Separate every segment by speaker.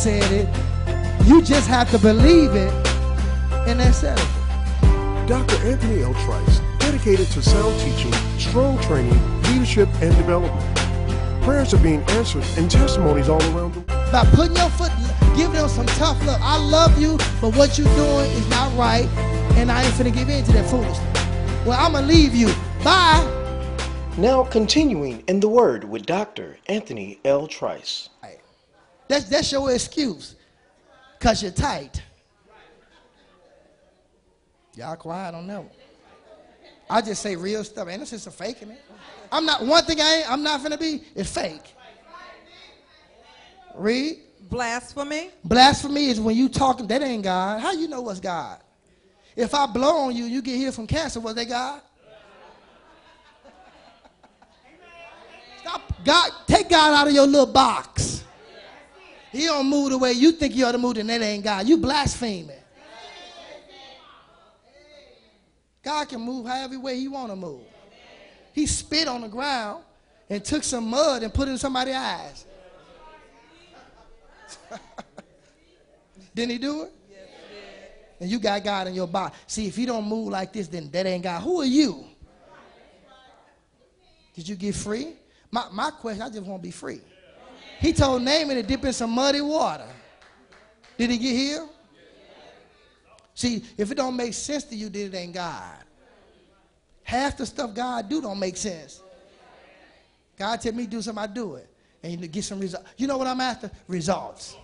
Speaker 1: said it. You just have to believe it, and that's it.
Speaker 2: Dr. Anthony L. Trice, dedicated to sound teaching, strong training, leadership, and development. Prayers are being answered and testimonies all around the world.
Speaker 1: By putting your foot, giving them some tough love. I love you, but what you're doing is not right, and I ain't finna give in to that foolishness. Well, I'm gonna leave you. Bye.
Speaker 3: Now continuing in the Word with Dr. Anthony L. Trice.
Speaker 1: That's that's your excuse, cause you're tight. Y'all quiet on that one. I just say real stuff. Ain't no sense of faking it. I'm not one thing I ain't, I'm not gonna be is fake. Read.
Speaker 4: Blasphemy.
Speaker 1: Blasphemy is when you talking, that ain't God. How you know what's God? If I blow on you, you get healed from cancer, was that God? Stop. God, take God out of your little box. He don't move the way you think you ought to move, and that ain't God. You blaspheming. God can move however way he want to move. He spit on the ground and took some mud and put it in somebody's eyes. Didn't he do it? And you got God in your body. See, if you don't move like this, then that ain't God. Who are you? Did you get free? My, my question, I just want to be free. He told Naaman to dip in some muddy water. Did he get healed? See, if it don't make sense to you, then it ain't God. Half the stuff God do don't make sense. God tell me to do something, I do it. And you get some results. You know what I'm after? Results.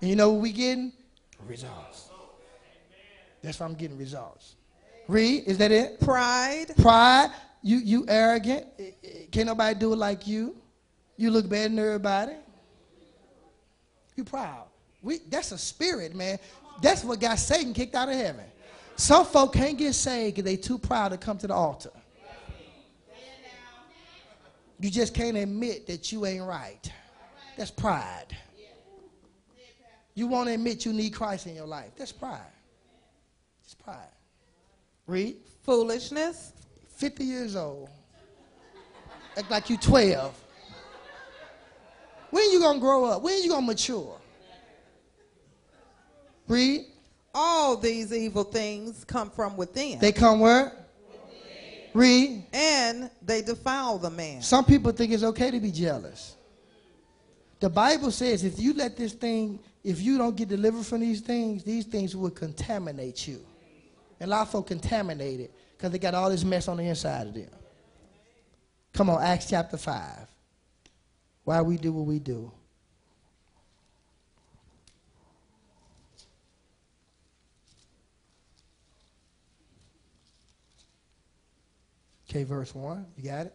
Speaker 1: And you know what we getting? Results. That's why I'm getting results. Read, is that it?
Speaker 4: Pride.
Speaker 1: Pride, you you arrogant. Can't nobody do it like you. You look better than everybody. You proud. We that's a spirit, man. That's what got Satan kicked out of heaven. Some folk can't get saved because they too proud to come to the altar. You just can't admit that you ain't right. That's pride. You won't admit you need Christ in your life. That's pride. It's pride. Read.
Speaker 4: Foolishness.
Speaker 1: 50 years old. Act like you 12. When you gonna grow up? When you gonna mature? Read.
Speaker 4: All these evil things come from within.
Speaker 1: They come where? Read.
Speaker 4: and they defile the man.
Speaker 1: Some people think it's okay to be jealous. The Bible says if you let this thing, if you don't get delivered from these things, these things will contaminate you. And a lot of folk contaminated because they got all this mess on the inside of them. Come on, Acts chapter 5. Why we do what we do. Okay, verse 1. You got it?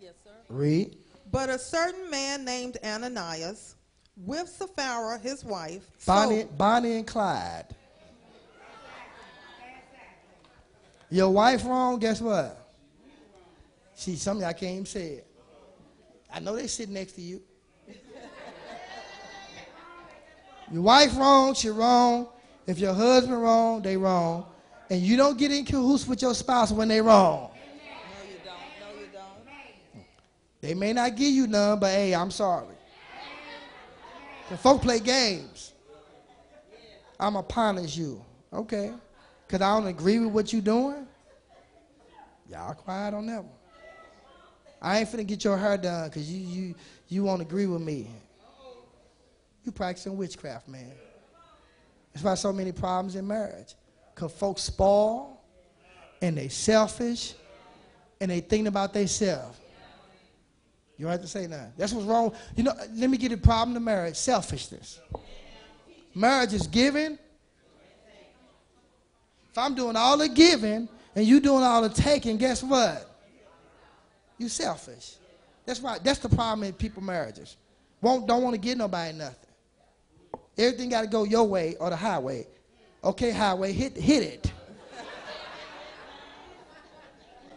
Speaker 4: Yes, sir.
Speaker 1: Read.
Speaker 4: But a certain man named Ananias, with Sapphira his wife,
Speaker 1: Bonnie,
Speaker 4: sold-
Speaker 1: Bonnie and Clyde. Your wife wrong, guess what? See, some y'all can't even say it. I know they sit next to you. Your wife wrong, she wrong. If your husband wrong, they wrong. And you don't get in cahoots with your spouse when they wrong.
Speaker 4: No, you don't. No, you don't.
Speaker 1: They may not give you none, but hey, I'm sorry. The folk play games. I'ma punish you. Okay. Cause I don't agree with what you're doing. Y'all quiet on that one. I ain't finna get your hair done because you you you won't agree with me. You practicing witchcraft, man. That's why so many problems in marriage. Cause folks spoil and they selfish and they thinking about themselves. You don't have to say nothing. That's what's wrong. You know, let me get a problem to marriage selfishness. Marriage is giving. If I'm doing all the giving and you doing all the taking, guess what? You selfish. That's right. That's the problem in people marriages. Won't don't want to give nobody nothing. Everything got to go your way or the highway. Okay, highway, hit hit it.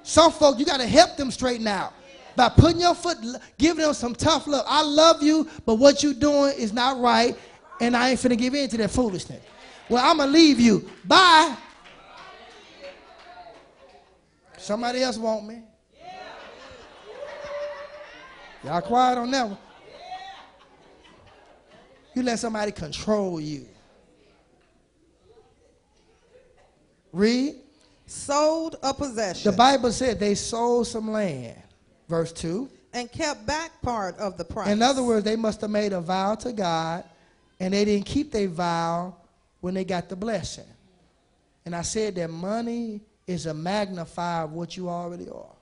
Speaker 1: Some folk, you got to help them straighten out by putting your foot, giving them some tough love. I love you, but what you doing is not right, and I ain't finna give in to that foolishness. Well, I'm gonna leave you. Bye. Somebody else want me. Y'all quiet on that one. You let somebody control you. Read.
Speaker 4: sold a possession,
Speaker 1: The Bible said they sold some land. Verse 2.
Speaker 4: and kept back part of the price.
Speaker 1: In other words, they must have made a vow to God and they didn't keep their vow when they got the blessing. And I said that money is a magnifier of what you already are.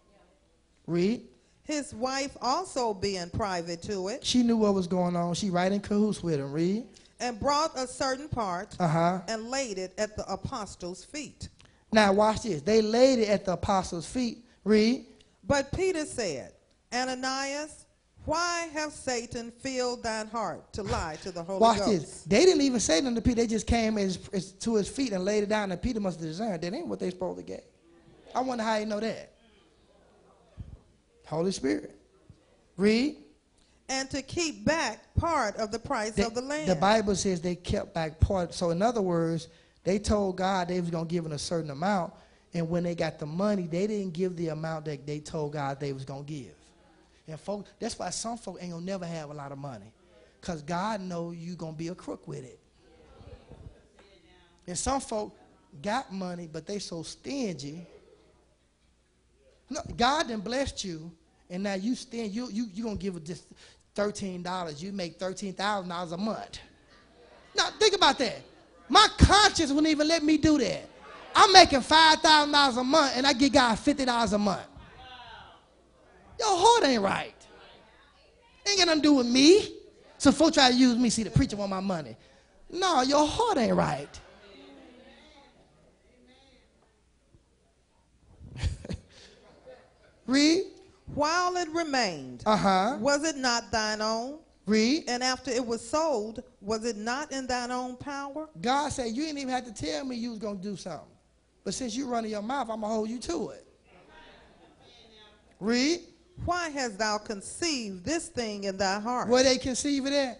Speaker 1: Read.
Speaker 4: his wife also being private to it,
Speaker 1: She knew what was going on. She right in cahoots with him. Read.
Speaker 4: and brought a certain part
Speaker 1: Uh huh.
Speaker 4: and laid it at the apostles' feet.
Speaker 1: Now watch this. They laid it at the apostles' feet. Read.
Speaker 4: But Peter said, Ananias, why have Satan filled thine heart to lie to the Holy
Speaker 1: Watch
Speaker 4: Ghost?
Speaker 1: this. They didn't even say nothing to Peter. They just came his, his- to his feet and laid it down. And Peter must have discerned that ain't what they supposed to get. I wonder how you know that. Holy Spirit. Read.
Speaker 4: And to keep back part of the price
Speaker 1: The,
Speaker 4: of the land.
Speaker 1: the Bible says they kept back part. So in other words, they told God they was gonna give him a certain amount, and when they got the money, they didn't give the amount that they told God they was gonna give. And folks, that's why some folk ain't gonna never have a lot of money, cause God know you gonna be a crook with it. And some folk got money, but they so stingy. No, God done blessed you, and now you stingy. You you you gonna give just thirteen dollars. You make thirteen thousand dollars a month. Now think about that. My conscience wouldn't even let me do that. I'm making five thousand dollars a month, and I give God fifty dollars a month. Your heart ain't right. Ain't got nothing to do with me. So folks try to use me, see the preacher want my money. No, your heart ain't right. Read.
Speaker 4: While it remained,
Speaker 1: Uh huh.
Speaker 4: was it not thine own?
Speaker 1: Read.
Speaker 4: And after it was sold, was it not in thine own power?
Speaker 1: God said you didn't even have to tell me you was gonna do something. But since you running your mouth, I'm gonna hold you to it. Read.
Speaker 4: Why hast thou conceived this thing in thy heart?
Speaker 1: Where they conceive it at?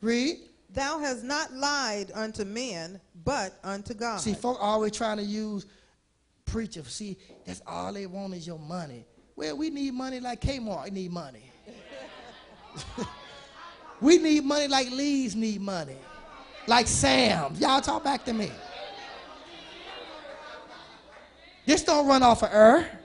Speaker 1: Read.
Speaker 4: Thou hast not lied unto men, but unto God.
Speaker 1: See, folk always trying to use preachers. See, that's all they want is your money. Well, we need money like Kmart need money. we need money like Lee's need money. Like Sam. Y'all talk back to me. This don't run off of air.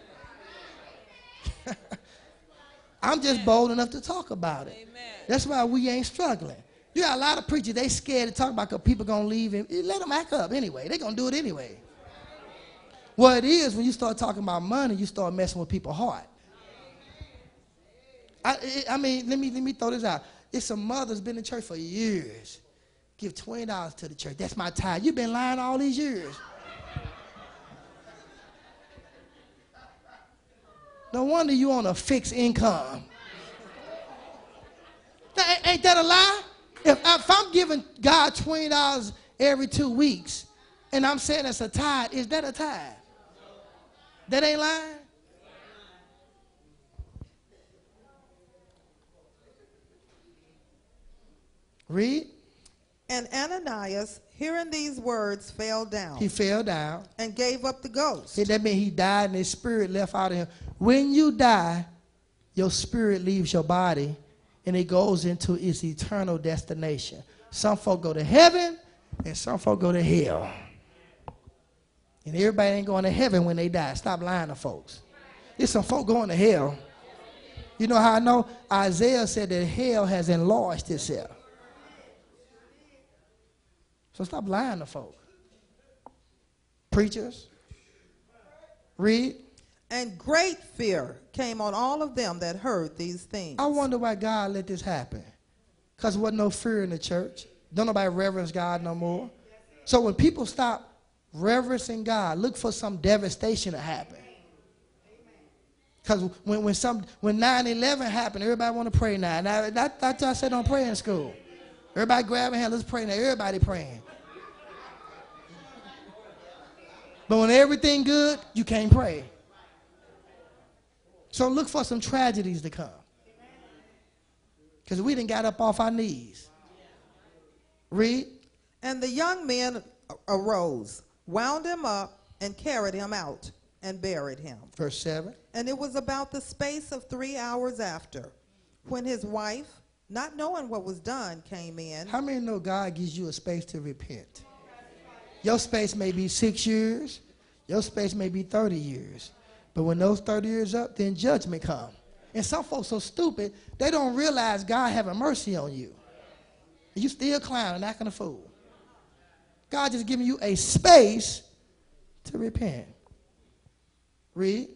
Speaker 1: I'm just bold enough to talk about it. That's why we ain't struggling. You got a lot of preachers, they scared to talk about because people going to leave and let them act up anyway. they going to do it anyway. What it is, when you start talking about money, you start messing with people's heart. I, I- I mean, let me, let me throw this out. It's some mothers been in church for years. Give $20 to the church. That's my tithe. You've been lying all these years. No wonder you on a fixed income. Ain't- that a lie? If, if I'm giving God twenty dollars every two weeks, and I'm saying it's a tithe, is that a tithe? That ain't lying. Read.
Speaker 4: And Ananias, hearing these words, fell down
Speaker 1: He fell down.
Speaker 4: and gave up the ghost.
Speaker 1: See, that means he died and his spirit left out of him. When you die, your spirit leaves your body and it goes into its eternal destination. Some folk go to heaven and some folk go to hell. And everybody ain't going to heaven when they die. Stop lying to folks. There's some folk going to hell. You know how I know? Isaiah said that hell has enlarged itself. So stop lying to folk. Preachers, read.
Speaker 4: And great fear came on all of them that heard these things.
Speaker 1: I wonder why God let this happen. Because there wasn't no fear in the church. Don't nobody reverence God no more. So when people stop reverencing God, look for some devastation to happen. Because when, when, some, when 9-11 happened, everybody want to pray now. now that, that's why I said don't pray in school. Everybody grab a hand, let's pray now. Everybody praying. But when everything good, you can't pray. So look for some tragedies to come. Because we didn't got up off our knees. Read.
Speaker 4: And the young men arose, wound him up, and carried him out, and buried him.
Speaker 1: Verse 7.
Speaker 4: And it was about the space of three hours after, when his wife not knowing what was done, came in.
Speaker 1: How many know God gives you a space to repent? Your space may be six years, your space may be 30 years. But when those 30 years up, then judgment come. And some folks so stupid, they don't realize God having mercy on you. And you still clowning, acting a fool. God just giving you a space to repent. Read.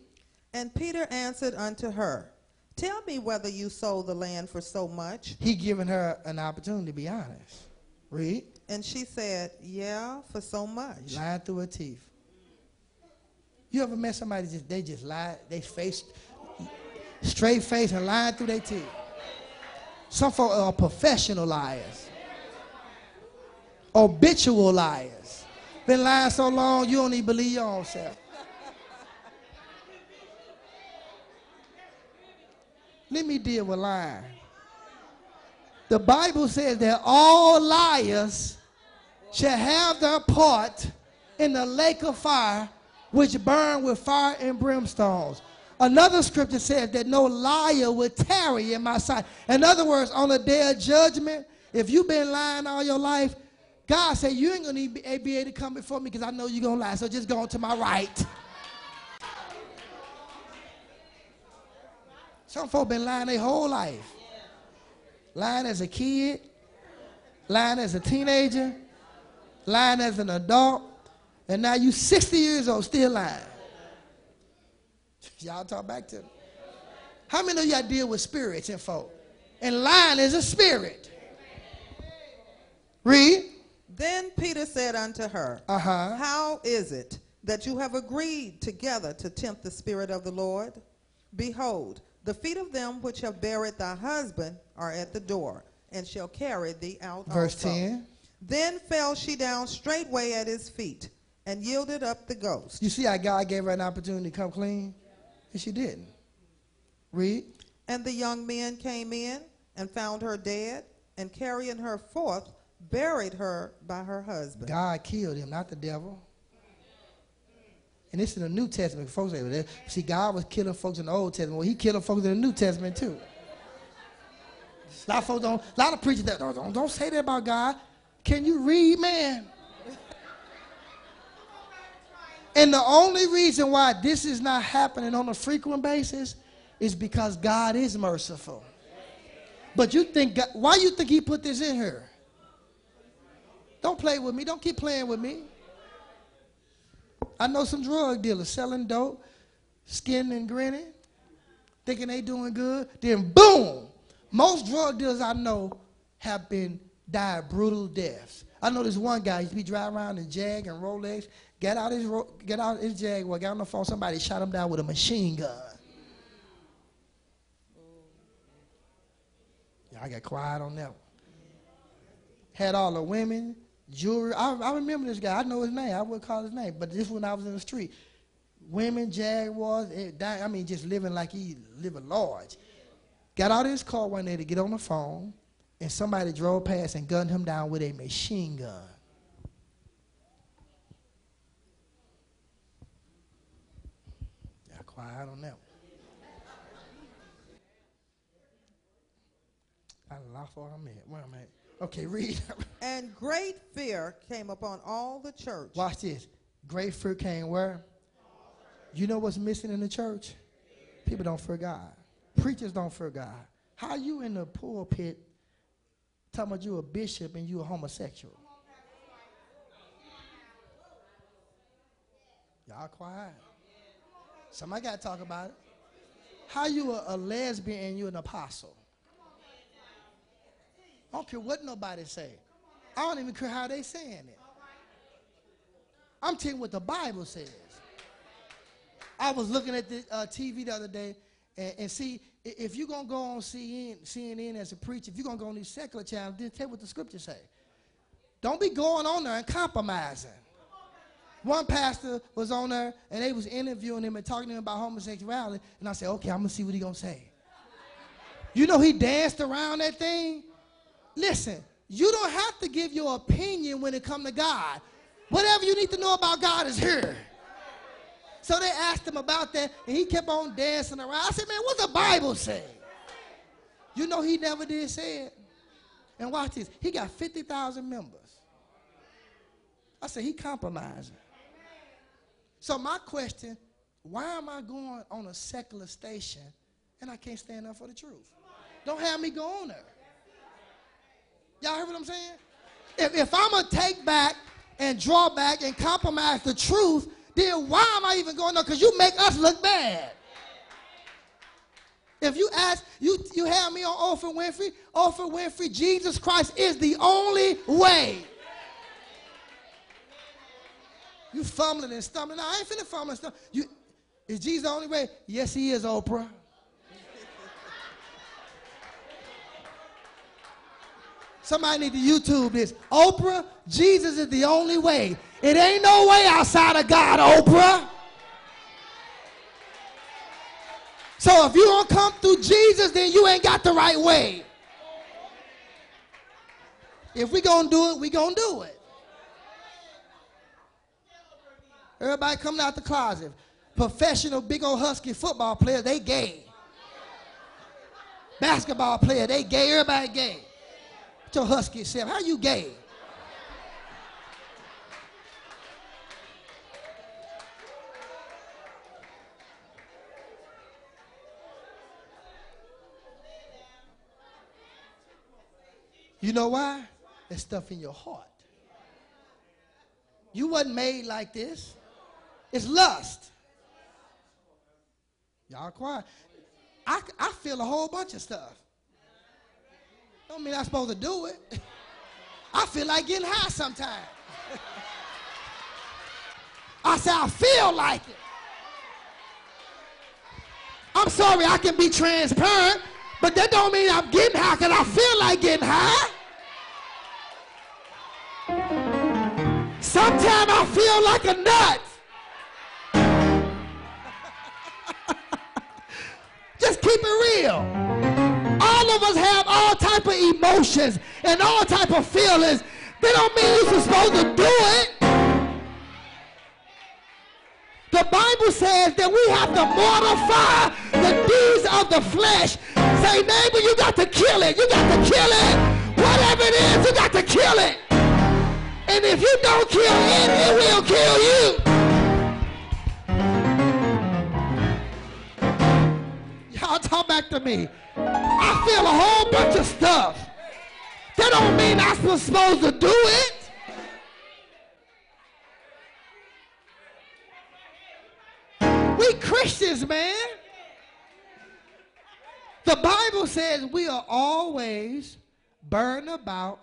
Speaker 4: And Peter answered unto her, Tell me whether you sold the land for so much.
Speaker 1: He giving her an opportunity to be honest. Read.
Speaker 4: And she said, Yeah, for so much.
Speaker 1: Lying through her teeth. You ever met somebody just they just lie, they face straight face and lying through their teeth? Some folks are professional liars. Habitual liars. Been lying so long you don't even believe your own self. Let me deal with lying. The Bible says that all liars shall have their part in the lake of fire which burn with fire and brimstones. Another scripture says that no liar will tarry in my sight. In other words, on the day of judgment, if you've been lying all your life, God said you ain't gonna be, eh, be able to come before me because I know you're gonna lie. So just go on to my right. Some folk been lying their whole life. Lying as a kid, lying as a teenager, lying as an adult, and now you 60 years old still lying. Y'all talk back to me. How many of y'all deal with spirits and folk? And lying is a spirit. Read.
Speaker 4: Then Peter said unto her,
Speaker 1: Uh-huh.
Speaker 4: How is it that you have agreed together to tempt the Spirit of the Lord? Behold, the feet of them which have buried thy husband are at the door, and shall carry thee out
Speaker 1: Verse
Speaker 4: also.
Speaker 1: 10.
Speaker 4: Then fell she down straightway at his feet, and yielded up the ghost.
Speaker 1: You see how God gave her an opportunity to come clean? And she didn't. Read.
Speaker 4: And the young men came in, and found her dead, and carrying her forth, buried her by her husband.
Speaker 1: God killed him, not the devil. And this is the New Testament. Folks see, God was killing folks in the Old Testament. Well, he killing folks in the New Testament too. A lot of folks don't, a lot of preachers that don't, don't, don't say that about God. Can you read, man? And the only reason why this is not happening on a frequent basis is because God is merciful. But you think, God, why you think he put this in here? Don't play with me. Don't keep playing with me. I know some drug dealers selling dope, skinning and grinning, thinking they doing good. Then boom, most drug dealers I know have been died brutal deaths. I know this one guy to be driving around in Jag and Rolex, get out his get out his Jaguar, got on the phone, somebody shot him down with a machine gun. Yeah, I got quiet on that one. Had all the women, jewelry. I, I remember this guy. I know his name. I would call his name, but this when I was in the street. Women, Jaguars, it, eh, I mean, just living like he living large. Got out of his car one day to get on the phone, and somebody drove past and gunned him down with a machine gun. Yeah, quiet on that one. I lost where I'm at. Where I'm at. Okay, read.
Speaker 4: And great fear came upon all the church.
Speaker 1: Watch this. Great fear came where? You know what's missing in the church? People don't fear God. Preachers don't fear God. How you in the pulpit talking about you a bishop and you a homosexual? Y'all quiet. Somebody got to talk about it. How you a, a lesbian and you an apostle? I don't care what nobody say. I don't even care how they saying it. I'm telling you what the Bible says. I was looking at the uh, TV the other day and, and see if you're gonna go on CNN, CNN as a preacher, if you're gonna go on these secular channels, then tell what the scriptures say. Don't be going on there and compromising. One pastor was on there and they was interviewing him and talking to him about homosexuality, and I said, okay, I'm gonna see what he gonna say. You know he danced around that thing. Listen, you don't have to give your opinion when it come to God. Whatever you need to know about God is here. So they asked him about that, and he kept on dancing around. I said, man, what the Bible say? You know he never did say it. And watch this. He got 50,000 members. I said, he compromising. So my question, why am I going on a secular station and I can't stand up for the truth? Don't have me go on there. Y'all heard what I'm saying? If, if I'm going to take back and draw back and compromise the truth, then why am I even going there? Because you make us look bad. If you ask, you, you have me on Oprah Winfrey, Oprah Winfrey, Jesus Christ is the only way. You fumbling and stumbling. No, I ain't finna fumble and stuff. You, is Jesus the only way? Yes, he is, Oprah. Somebody need to YouTube this. Oprah, Jesus is the only way. It ain't no way outside of God, Oprah. So if you don't come through Jesus, then you ain't got the right way. If we gonna do it, we gonna do it. Everybody coming out the closet. Professional big old husky football players, they gay. Basketball player, they gay. Everybody gay. Your husky self, how you gay? You know why? There's stuff in your heart. You wasn't made like this. It's lust. Y'all quiet. I, I feel a whole bunch of stuff. Don't mean I'm supposed to do it. I feel like getting high sometimes. I say I feel like it. I'm sorry I can be transparent, but that don't mean I'm getting high because I feel like getting high. Sometimes I feel like a nut. Just keep it real. All of us have all type of emotions and all type of feelings. They don't mean you're supposed to do it. The Bible says that we have to mortify the deeds of the flesh. Say, neighbor, you got to kill it. You got to kill it. Whatever it is, you got to kill it. And if you don't kill it, it will kill you. Y'all talk back to me. I feel a whole bunch of stuff. That don't mean I'm supposed to do it. We Christians, man. The Bible says we are always burned about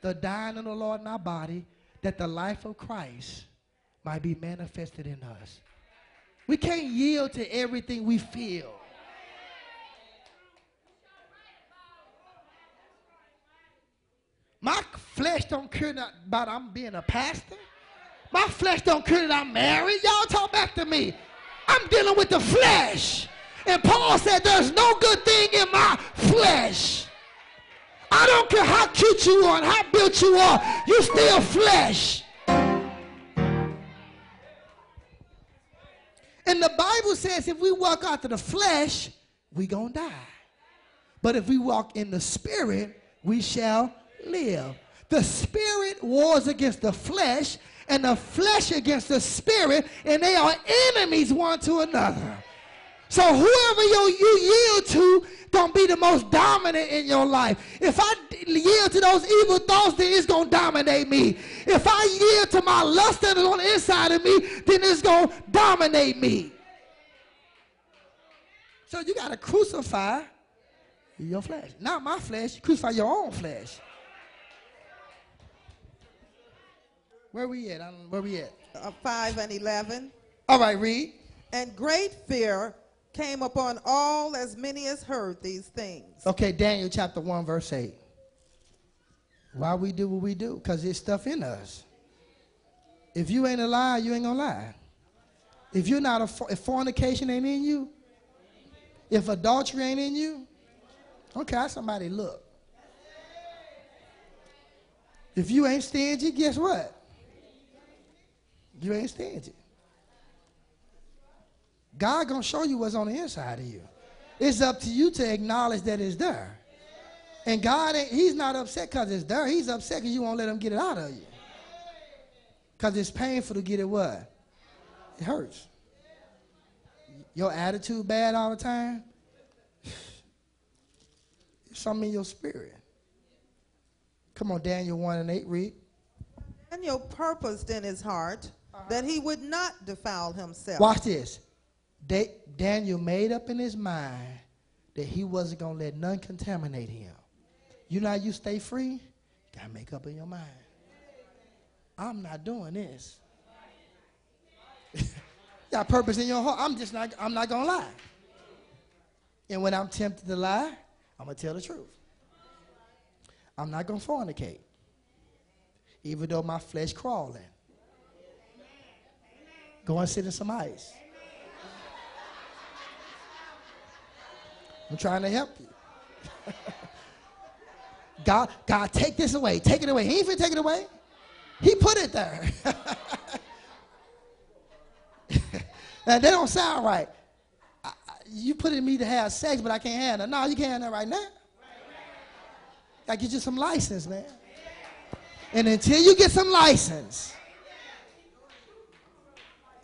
Speaker 1: the dying of the Lord in our body, that the life of Christ might be manifested in us. We can't yield to everything we feel. My flesh don't care about I'm being a pastor. My flesh don't care that I'm married. Y'all talk back to me. I'm dealing with the flesh. And Paul said there's no good thing in my flesh. I don't care how cute you are and how built you are, you still flesh. And the Bible says if we walk to the flesh, we gonna die. But if we walk in the spirit, we shall live. The spirit wars against the flesh, and the flesh against the spirit, and they are enemies one to another. So whoever you, you yield to, don't be the most dominant in your life. If I yield to those evil thoughts, then it's to dominate me. If I yield to my lust that is on the inside of me, then it's to dominate me. So you got to crucify your flesh. Not my flesh. Crucify your own flesh. Where we at? Where we at?
Speaker 4: Uh, 5 and 11.
Speaker 1: All right, read.
Speaker 4: And great fear came upon all as many as heard these things.
Speaker 1: Okay, Daniel chapter 1, verse 8. Why we do what we do? Because there's stuff in us. If you ain't a liar, you ain't gonna lie. If you're not a if fornication ain't in you, if adultery ain't in you, okay, somebody look. If you ain't stingy, guess what? You ain't stingy. God gonna show you what's on the inside of you. It's up to you to acknowledge that it's there. And God, ain't, He's not upset because it's there. He's upset because you won't let Him get it out of you. Because it's painful to get it what? It hurts. Your attitude bad all the time. It's something in your spirit. Come on, Daniel 1 and 8, read.
Speaker 4: Daniel purposed in his heart Uh-huh. that he would not defile himself.
Speaker 1: Watch this. Da- Daniel made up in his mind that he wasn't going to let none contaminate him. You know how you stay free? You got to make up in your mind. I'm not doing this. got purpose in your heart. I'm just not, I'm not going to lie. And when I'm tempted to lie, I'm going to tell the truth. I'm not going to fornicate. Even though my flesh crawling. Go and sit in some ice. I'm trying to help you. God, God, take this away. Take it away. He ain't finna take it away. He put it there. now, that don't sound right. I, you put it in me to have sex, but I can't have that. No, you can't that right now. I get you some license, man. And until you get some license,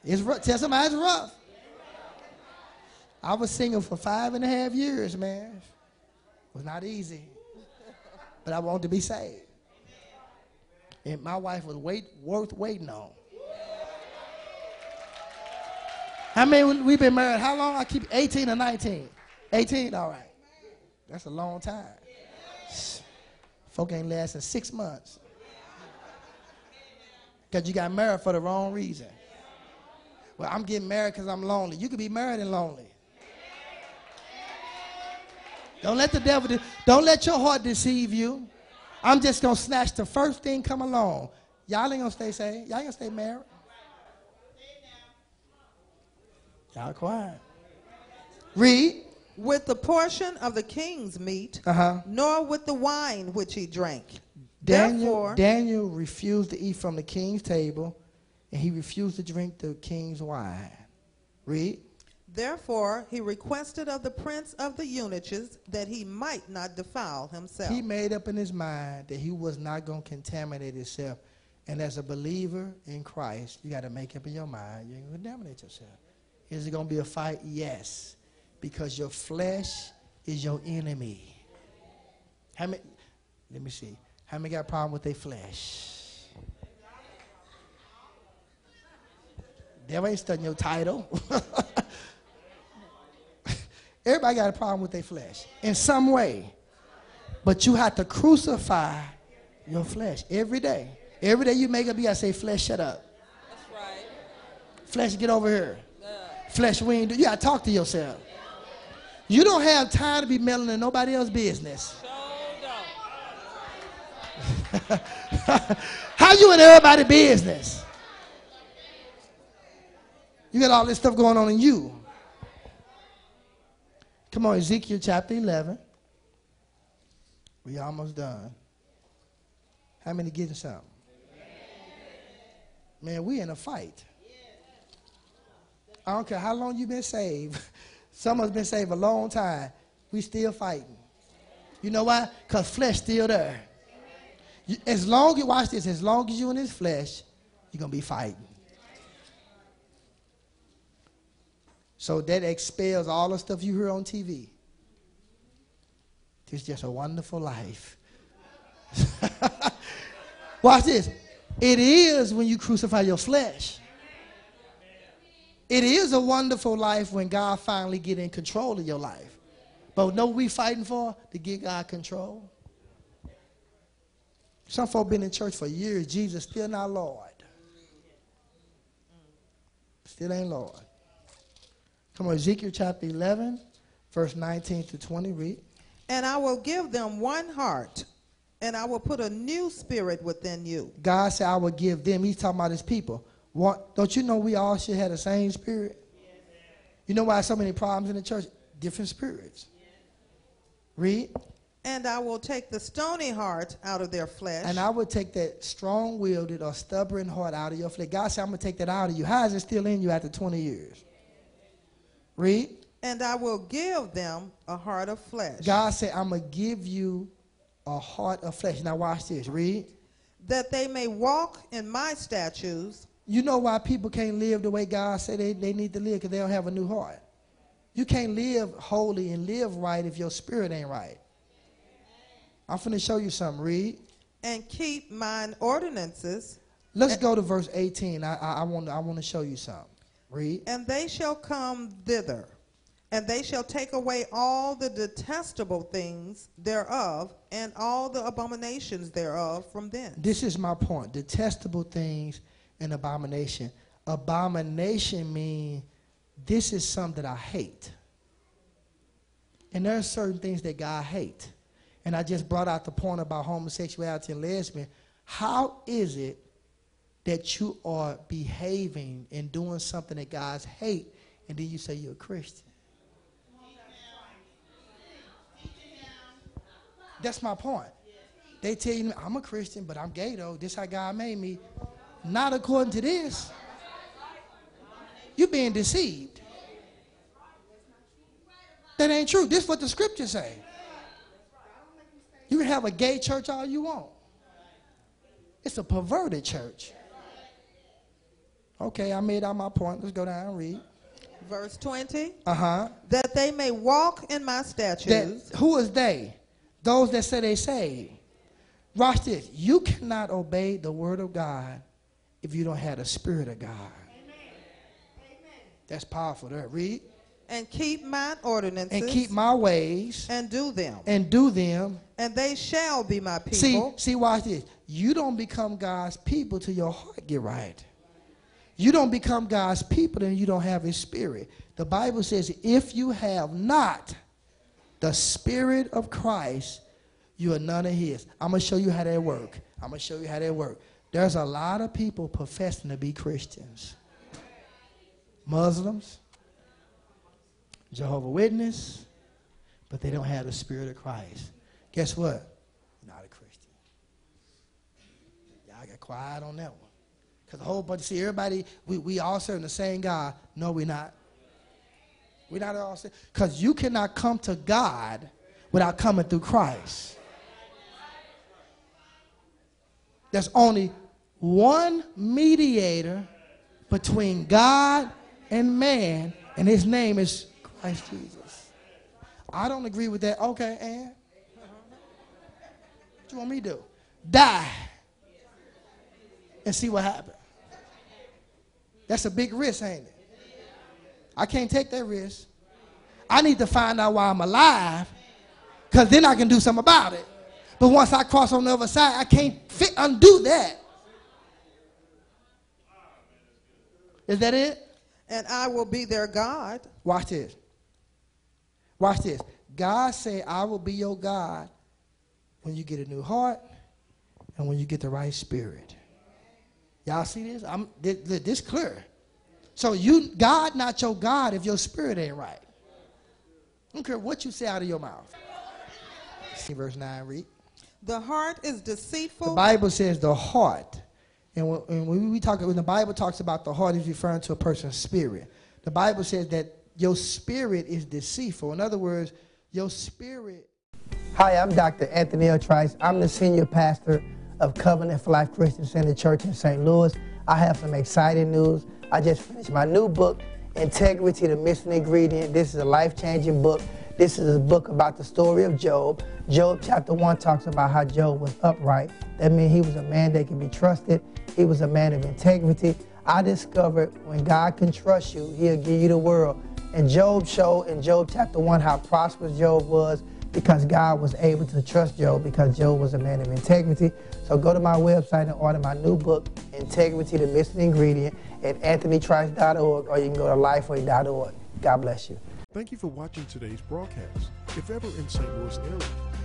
Speaker 1: it's rough. Tell somebody it's rough. I was single for five and a half years, man. It was not easy. But I wanted to be saved. And my wife was wait, worth waiting on. How many we've been married? How long? I keep 18 or 19? 18? All right. That's a long time. Folk ain't lasting six months. Because you got married for the wrong reason. Well, I'm getting married because I'm lonely. You could be married and lonely. Don't let the devil, de- don't let your heart deceive you. I'm just going to snatch the first thing come along. Y'all ain't going to stay saved. Y'all ain't going to stay married. Y'all quiet. Read.
Speaker 4: With the portion of the king's meat,
Speaker 1: Uh-huh.
Speaker 4: nor with the wine which he drank.
Speaker 1: Daniel,
Speaker 4: Therefore,
Speaker 1: Daniel refused to eat from the king's table, and he refused to drink the king's wine. Read.
Speaker 4: therefore he requested of the prince of the eunuchs that he might not defile himself.
Speaker 1: He made up in his mind that he was not going to contaminate himself. And as a believer in Christ, you got to make up in your mind you ain't going to contaminate yourself. Is it going to be a fight? Yes. Because your flesh is your enemy. How many, let me see. How many got a problem with their flesh? Devil ain't studying your title. Everybody got a problem with their flesh in some way. But you have to crucify your flesh every day. Every day you make up, you gotta say, flesh, shut up.
Speaker 5: That's right.
Speaker 1: Flesh, get over here. Flesh, we ain't do. You gotta talk to yourself. You don't have time to be meddling in nobody else's business. How you in everybody's business? You got all this stuff going on in you. Come on, Ezekiel chapter 11. We almost done. How many getting something? Man, we in a fight. I don't care how long you've been saved. Some of us been saved a long time. We still fighting. You know why? Because flesh still there. As long as, you watch this, as long as you in this flesh, you're going to be fighting. So that expels all the stuff you hear on TV. It's just a wonderful life. watch this. It is when you crucify your flesh. It is a wonderful life when God finally get in control of your life. But know we fighting for? To get God control. Some folk been in church for years. Jesus still not Lord. Still ain't Lord. Come on, Ezekiel chapter 11, verse 19 to 20. Read.
Speaker 4: and I will give them one heart, and I will put a new spirit within you.
Speaker 1: God said, I will give them. He's talking about his people. What, don't you know we all should have the same spirit? You know why so many problems in the church? Different spirits. Read.
Speaker 4: And I will take the stony heart out of their flesh.
Speaker 1: And I will take that strong willed or stubborn heart out of your flesh. God said, I'm going to take that out of you. How is it still in you after 20 years? Read.
Speaker 4: and I will give them a heart of flesh.
Speaker 1: God said, I'm going to give you a heart of flesh. Now watch this. Read.
Speaker 4: that they may walk in my statutes
Speaker 1: You know why people can't live the way God said they, they need to live? Because they don't have a new heart. You can't live holy and live right if your spirit ain't right. I'm finna show you something. Read.
Speaker 4: and keep mine ordinances,
Speaker 1: Let's go to verse 18. I, I, I want to show you something. Read.
Speaker 4: and they shall come thither, and they shall take away all the detestable things thereof, and all the abominations thereof from thence.
Speaker 1: This is my point. Detestable things and abomination. Abomination means this is something that I hate. And there are certain things that God hates. And I just brought out the point about homosexuality and lesbian. How is it that you are behaving and doing something that God's hate, and then you say you're a Christian? That's my point. They tell you, I'm a Christian, but I'm gay though. This how God made me. Not according to this. You're being deceived. That ain't true. This is what the scriptures say. You can have a gay church all you want. It's a perverted church. Okay, I made out my point. Let's go down and read.
Speaker 4: Verse 20
Speaker 1: Uh huh.
Speaker 4: that they may walk in my
Speaker 1: That
Speaker 4: statutes,
Speaker 1: who is they? Those that say they saved. Watch this. You cannot obey the word of God if you don't have the spirit of God. Amen. That's powerful. There. Read.
Speaker 4: and keep mine ordinances,
Speaker 1: And keep my ways
Speaker 4: and do them,
Speaker 1: and do them.
Speaker 4: and they shall be my
Speaker 1: See,
Speaker 4: people.
Speaker 1: see, watch this. You don't become God's people till your heart get right. You don't become God's people and you don't have his spirit. The Bible says if you have not the spirit of Christ, you are none of his. I'm going to show you how that work. I'm going to show you how that work. There's a lot of people professing to be Christians. Muslims, Jehovah Witness, but they don't have the spirit of Christ. Guess what? Not a Christian. Y'all got quiet on that one. Because a whole bunch, see, everybody, we, we all serving the same God. No, we're not. We're not all serving. Because you cannot come to God without coming through Christ. There's only one mediator between God and man, and his name is Christ Jesus. I don't agree with that. Okay, and what you want me to do? Die and see what happens. That's a big risk, ain't it? I can't take that risk. I need to find out why I'm alive, because then I can do something about it. But once I cross on the other side, I can't fit, undo that. Is that it?
Speaker 4: and I will be their God,
Speaker 1: Watch this. Watch this. God said, I will be your God when you get a new heart and when you get the right spirit. Y'all see this? I'm this, this clear. So you God not your God if your spirit ain't right. I don't care what you say out of your mouth. See verse 9 read.
Speaker 4: the heart is deceitful. The.
Speaker 1: Bible says the heart. And when, and when we talk, when the Bible talks about the heart, is referring to a person's spirit. The Bible says that your spirit is deceitful. In other words, your spirit.
Speaker 6: Hi, I'm Dr. Anthony L. Trice. I'm the senior pastor of Covenant for Life Christian Center Church in St. Louis. I have some exciting news. I just finished my new book, Integrity, the Missing Ingredient. This is a life changing book. This is a book about the story of Job. Job chapter 1 talks about how Job was upright. That means he was a man that can be trusted, he was a man of integrity. I discovered when God can trust you, he'll give you the world. And Job showed in Job chapter 1 how prosperous Job was because God was able to trust Job because Job was a man of integrity. So go to my website and order my new book, Integrity, the Missing Ingredient, at anthonytrice.org or you can go to lifeway.org. God bless you.
Speaker 2: Thank you for watching today's broadcast. If ever in St. Louis area,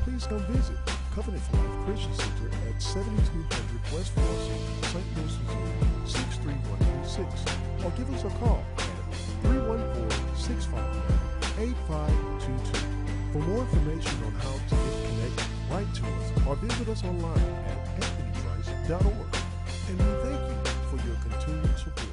Speaker 2: please come visit Covenant for Life Christian Center at 7200 West Florissant, St. Louis, Missouri 63136, or give us a call at 314-651-8522. For more information on how to get connected, write to us or visit us online at anthonytrice.org. And we thank you for your continued support.